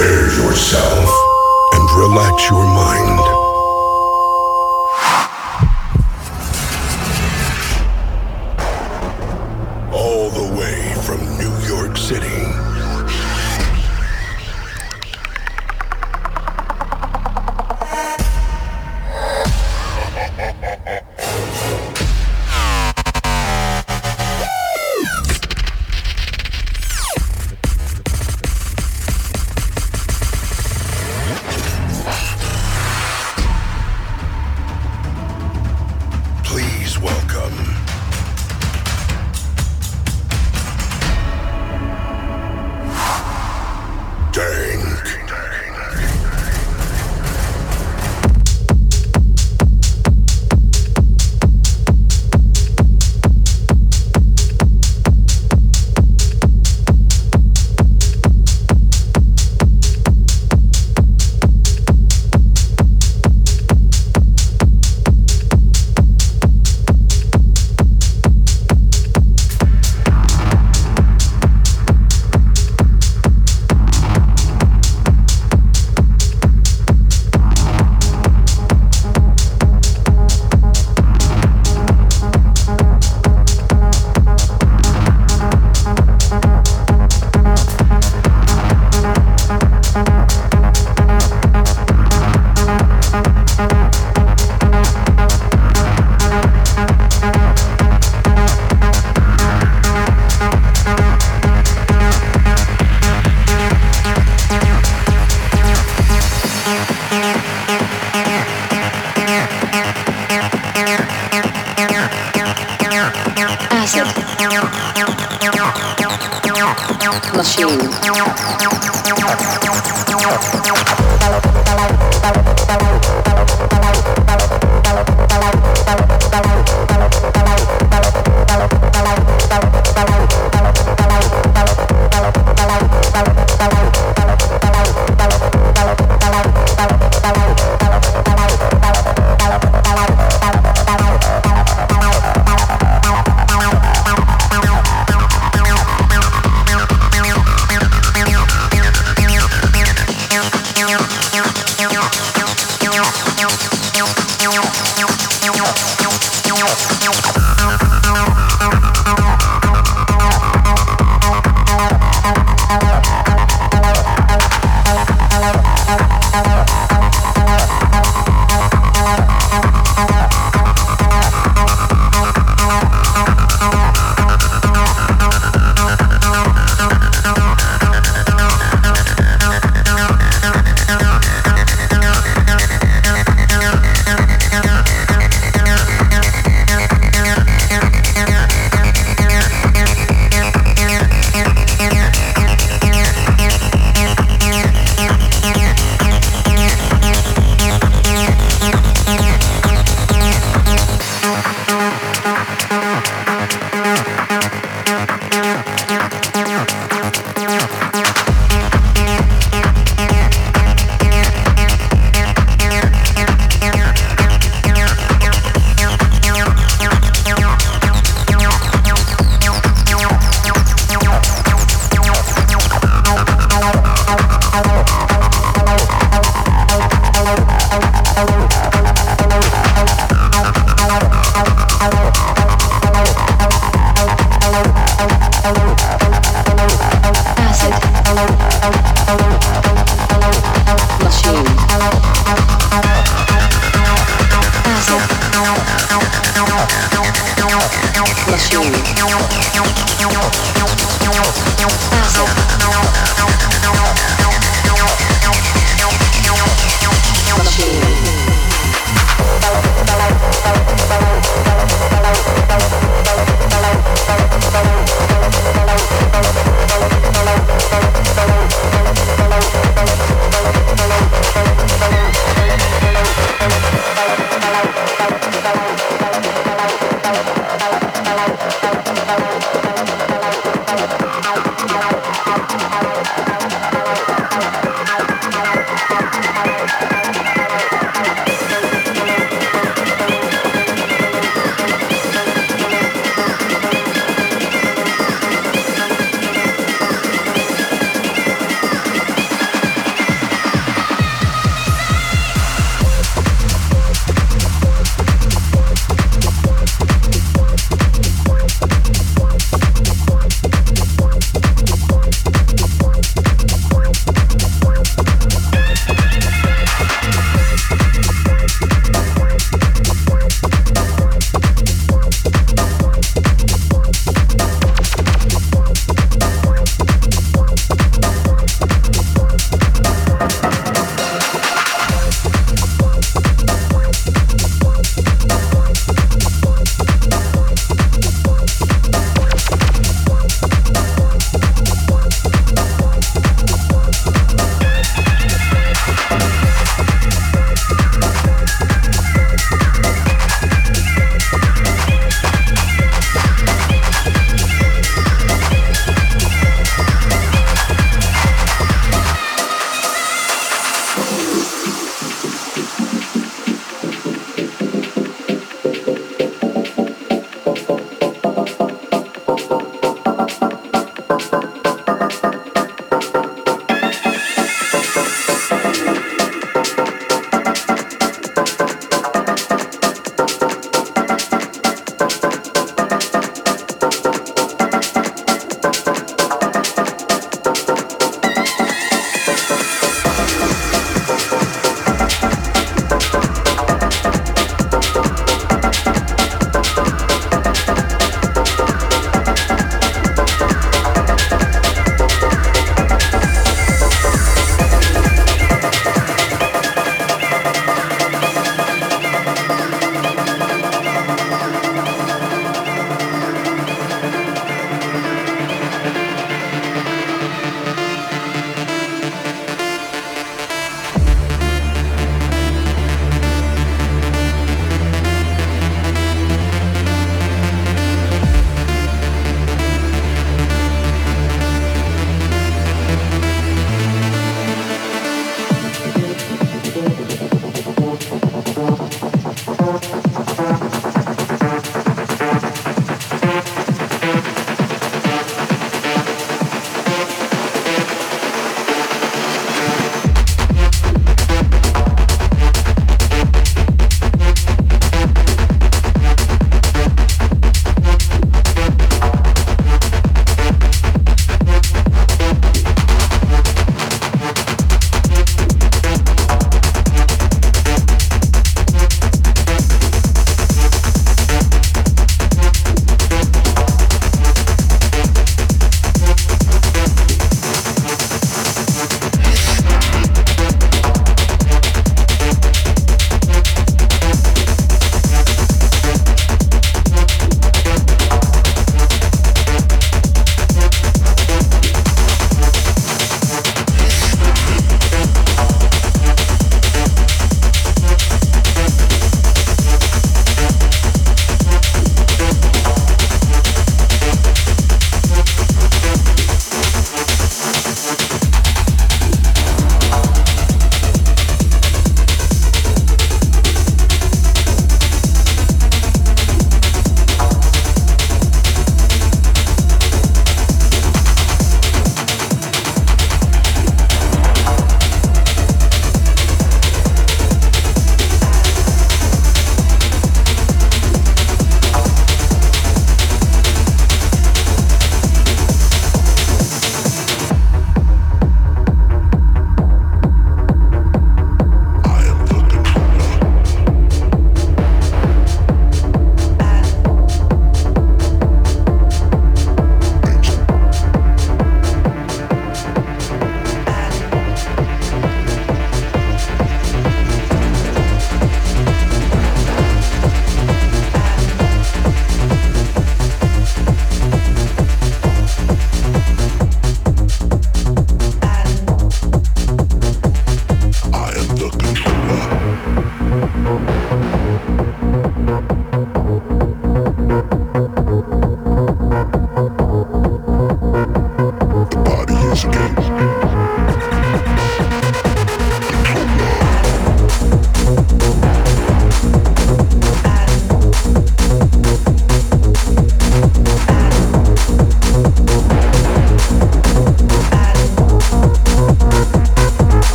Prepare yourself and relax your mind.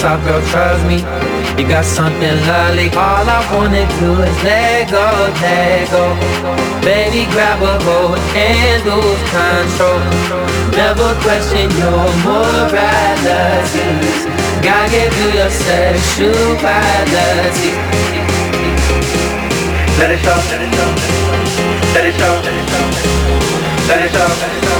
South girls trust me. You got something lovely. All I wanna do is let go, let go. Baby, grab a hold and lose control. Never question your morality. Gotta give you your sexuality. Let it show, let it show, let it show, let it show.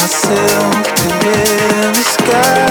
myself to the sky.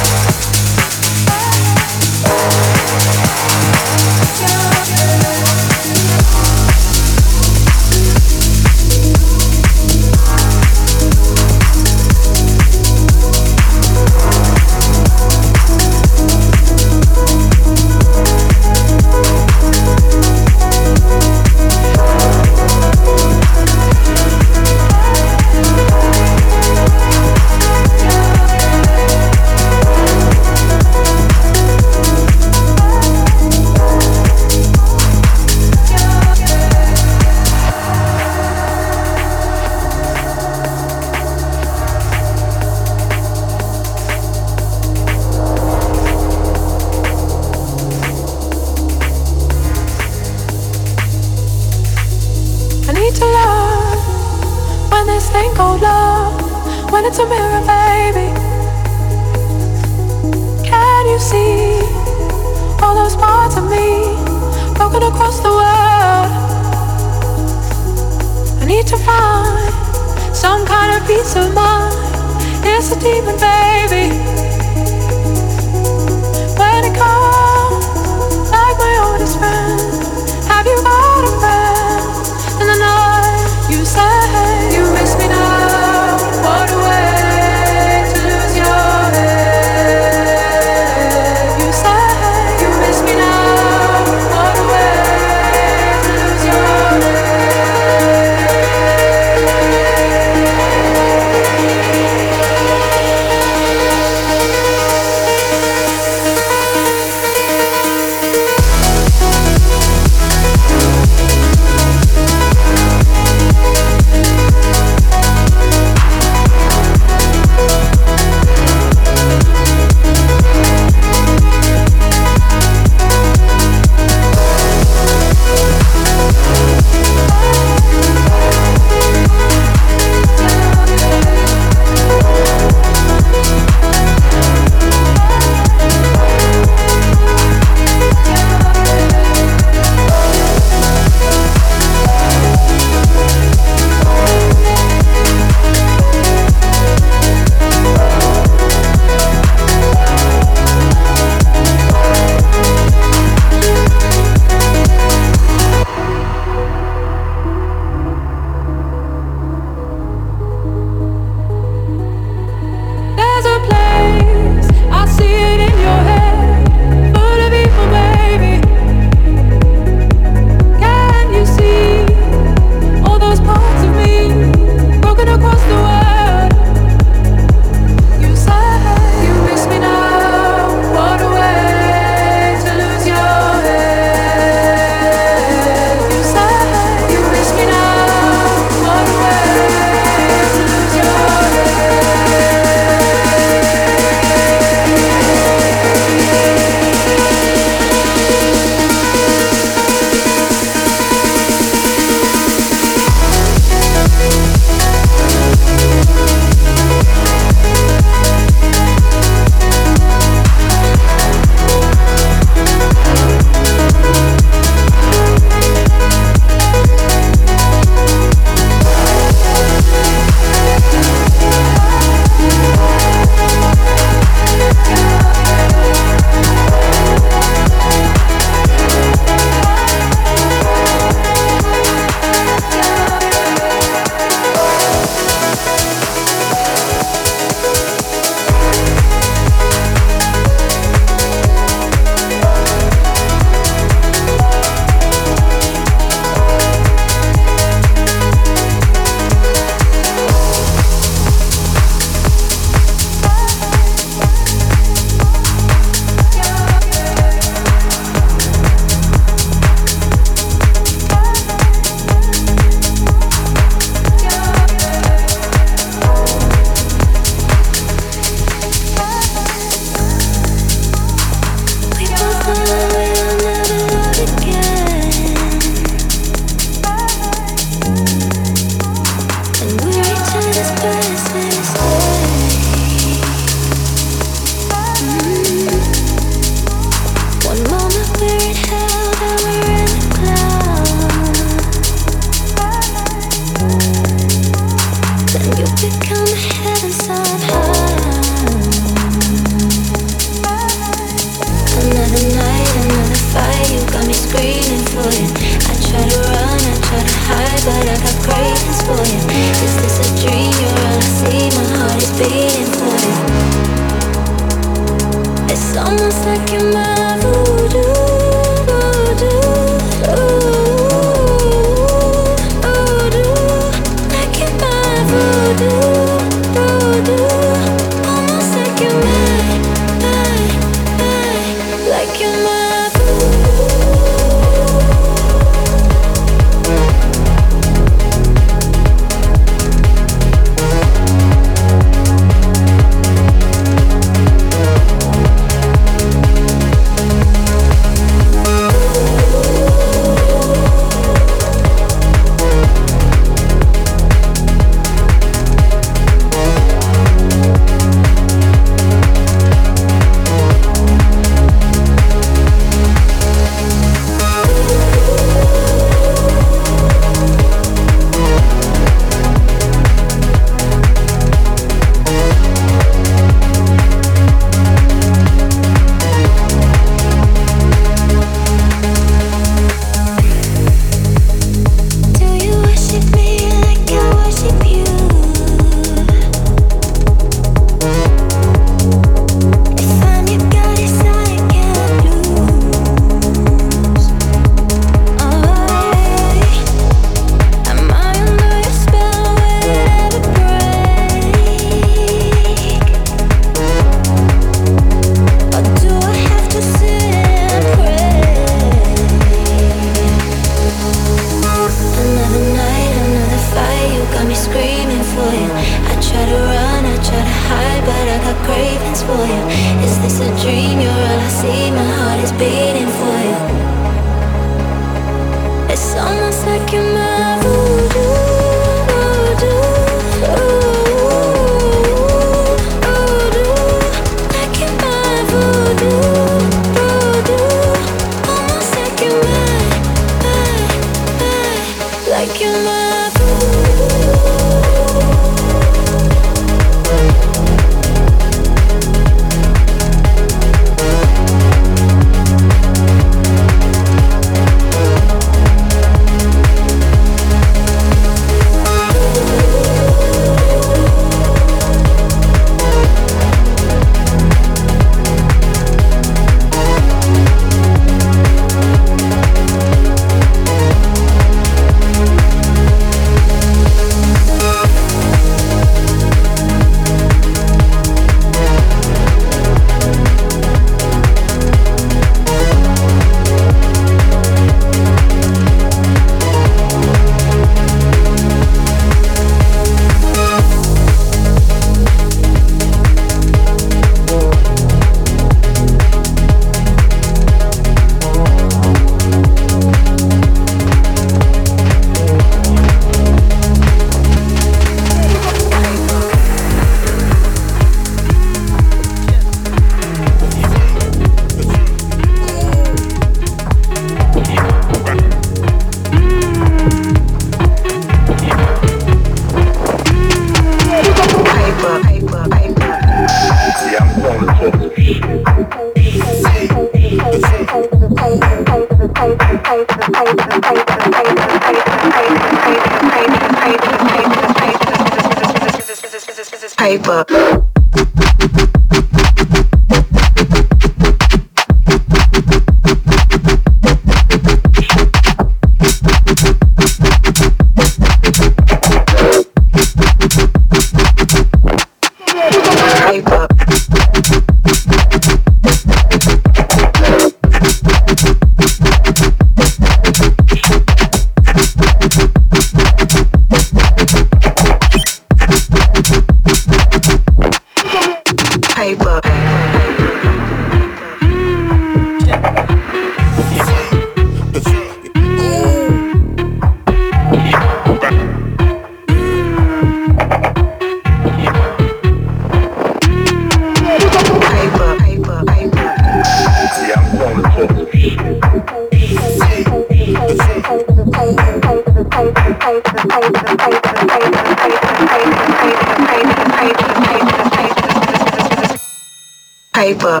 Paper.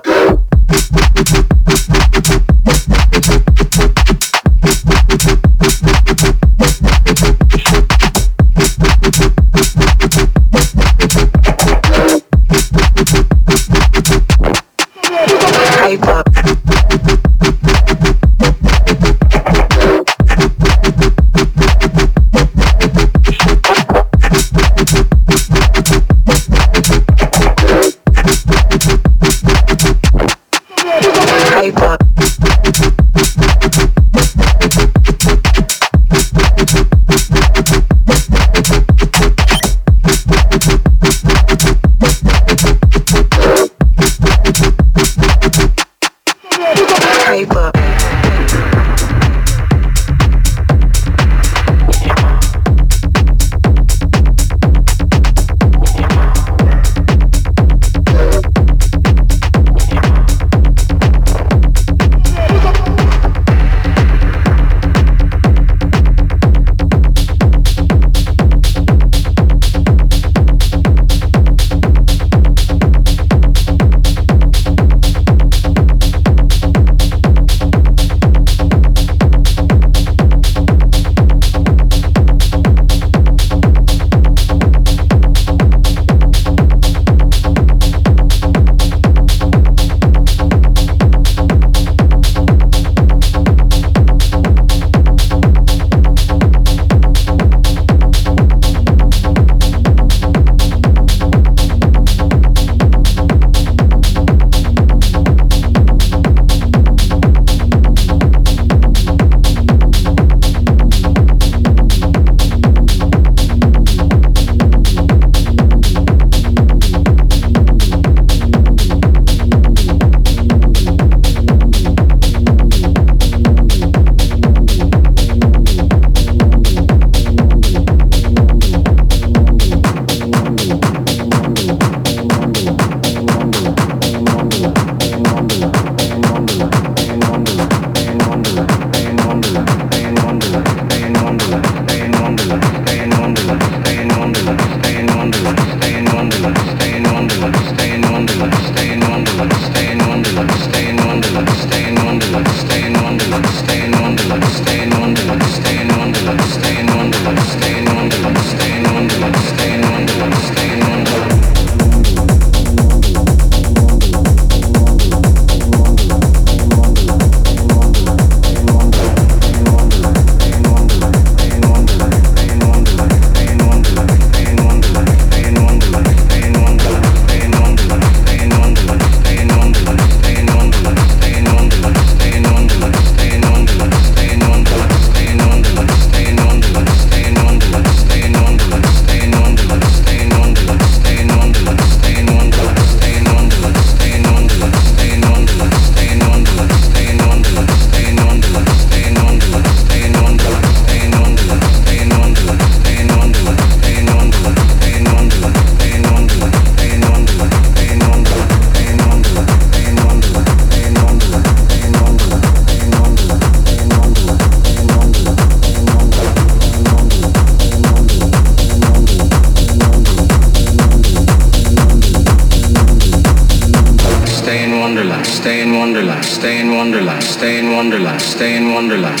Wonderland.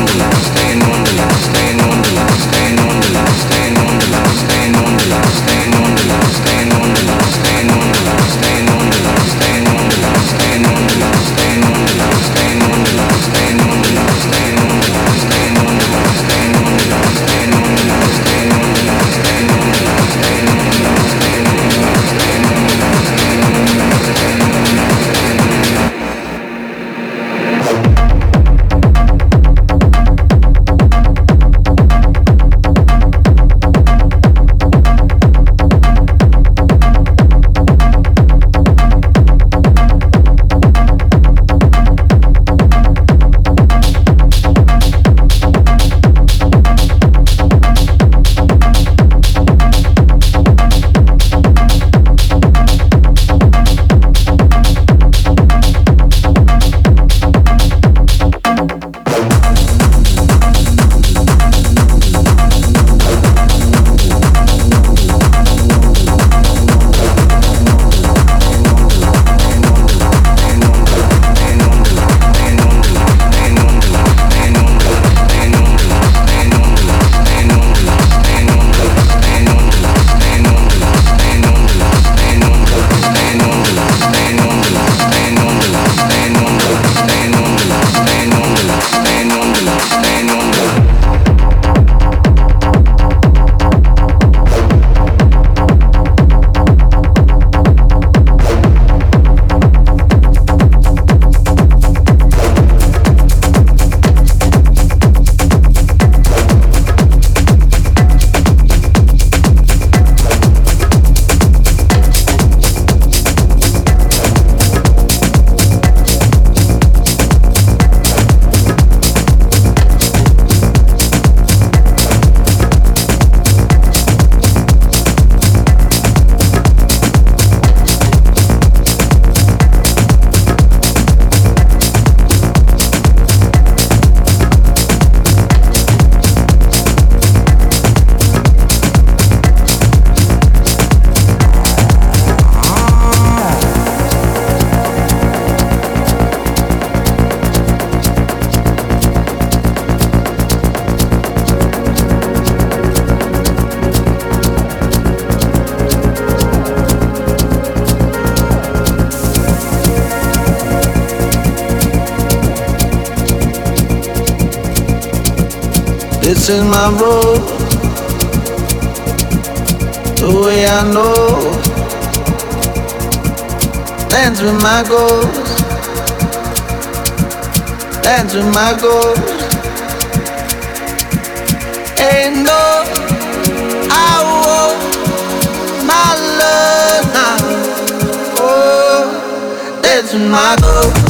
Staying on the line, staying on the line, staying on the line, staying on the line, on the line. I the way I know, dance with my goals, dance with my goals. Ain't no, I won't, my love now. Oh, dance with my goals.